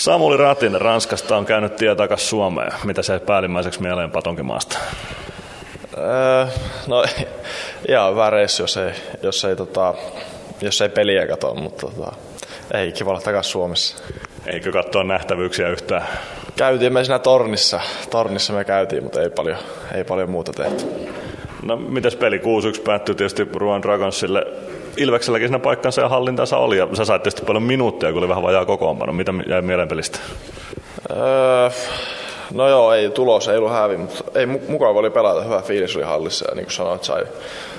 Samuli Ratinen Ranskasta on käynyt tie takaisin Suomeen. Mitä se päällimmäiseksi mieleen Patonkimaasta? Öö, no ihan hyvä reissu, jos ei, jos ei, tota, jos ei peliä katso, mutta tota, ei kiva olla takaisin Suomessa. Eikö katsoa nähtävyyksiä yhtään? Käytiin me siinä tornissa, tornissa me käytiin, mutta ei paljon, ei paljon muuta tehty. No mitäs peli 6-1 päättyi tietysti Ruan Dragonsille. Ilvekselläkin siinä paikkansa ja hallintansa oli ja sä sait tietysti paljon minuuttia, kun oli vähän vajaa kokoonpano. Mitä jäi mieleen pelistä? Öö, no joo, ei tulos ei ollut hävi, mutta ei, mukava oli pelata. Hyvä fiilis oli hallissa ja niin kuin sanoit, sai,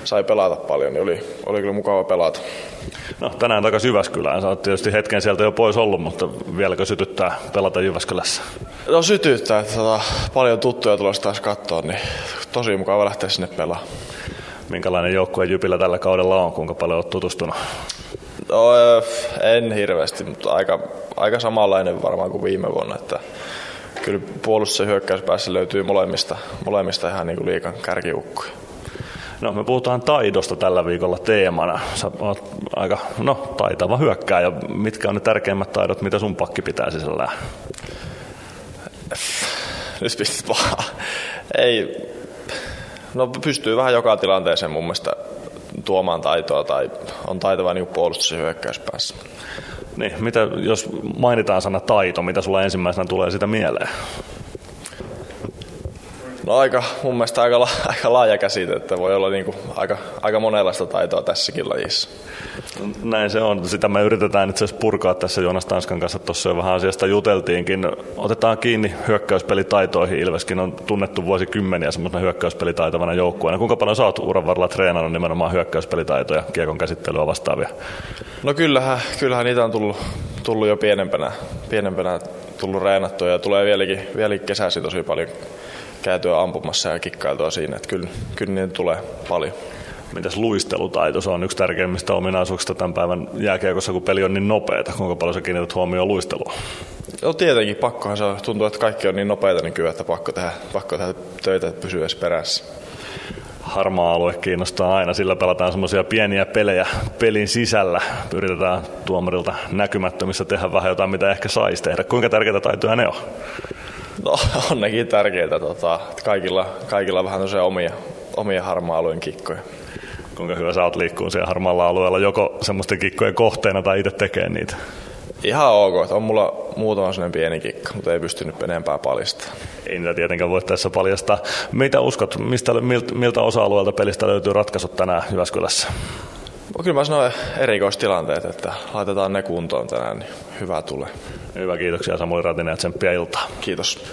sai pelata paljon, niin oli, oli kyllä mukava pelata. No tänään takaisin Jyväskylään. Sä oot tietysti hetken sieltä jo pois ollut, mutta vieläkö sytyttää pelata Jyväskylässä? No sytyttää, että tota, paljon tuttuja tulossa taas katsoa, niin tosi mukava lähteä sinne pelaamaan. Minkälainen joukkue Jypillä tällä kaudella on? Kuinka paljon olet tutustunut? No, en hirveästi, mutta aika, aika samanlainen varmaan kuin viime vuonna. Että kyllä puolustus- ja hyökkäyspäässä löytyy molemmista, molemmista ihan niin kuin liikan kärkiukkuja. No me puhutaan taidosta tällä viikolla teemana. Sä oot aika no, taitava hyökkääjä. Mitkä on ne tärkeimmät taidot, mitä sun pakki pitää sisällään? Nyt pistit pahaa. Ei, no pystyy vähän joka tilanteeseen mun mielestä tuomaan taitoa tai on taitava niin puolustus- ja hyökkäyspäässä. Niin, mitä, jos mainitaan sana taito, mitä sulla ensimmäisenä tulee sitä mieleen? No aika, mun mielestä aika, aika laaja käsite, että voi olla niin kuin aika, aika monenlaista taitoa tässäkin lajissa. Näin se on. Sitä me yritetään itse asiassa purkaa tässä Joonas Tanskan kanssa. Tuossa jo vähän asiasta juteltiinkin. Otetaan kiinni hyökkäyspelitaitoihin. Ilveskin on tunnettu vuosikymmeniä semmoisena hyökkäyspelitaitavana joukkueena. Kuinka paljon sä oot uran varrella treenannut nimenomaan hyökkäyspelitaitoja, kiekon käsittelyä vastaavia? No kyllähän, kyllähän niitä on tullut, tullut jo pienempänä, pienempänä tullut reenattua ja tulee vieläkin, vieläkin kesäsi tosi paljon käytyä ampumassa ja kikkailtua siinä, että kyllä, kyllä niitä tulee paljon. Mitäs luistelutaito? Se on yksi tärkeimmistä ominaisuuksista tämän päivän jääkiekossa, kun peli on niin nopeata. Kuinka paljon sä kiinnität huomioon luistelua? No tietenkin, pakkohan se on. Tuntuu, että kaikki on niin nopeita niin kyllä, että pakko tehdä, pakko tehdä töitä, että pysyy edes perässä. Harmaa alue kiinnostaa aina, sillä pelataan semmoisia pieniä pelejä pelin sisällä. Yritetään tuomarilta näkymättömissä tehdä vähän jotain, mitä ehkä saisi tehdä. Kuinka tärkeitä taitoja ne on? No on nekin tärkeitä. Tota, kaikilla, kaikilla vähän omia, omia harmaa-alueen kikkoja. Kuinka hyvä sä oot liikkuu siellä harmaalla alueella, joko semmoisten kikkojen kohteena tai itse tekee niitä? Ihan ok. On mulla muutama sellainen pieni kikka, mutta ei pystynyt enempää paljastaa. Ei niitä tietenkään voi tässä paljastaa. Mitä uskot, mistä, miltä, miltä osa-alueelta pelistä löytyy ratkaisut tänään Jyväskylässä? Kyllä mä sanoin erikoistilanteet, että laitetaan ne kuntoon tänään, niin hyvä tulee. Hyvä, kiitoksia Samuli Ratinen ja tsemppiä iltaa. Kiitos.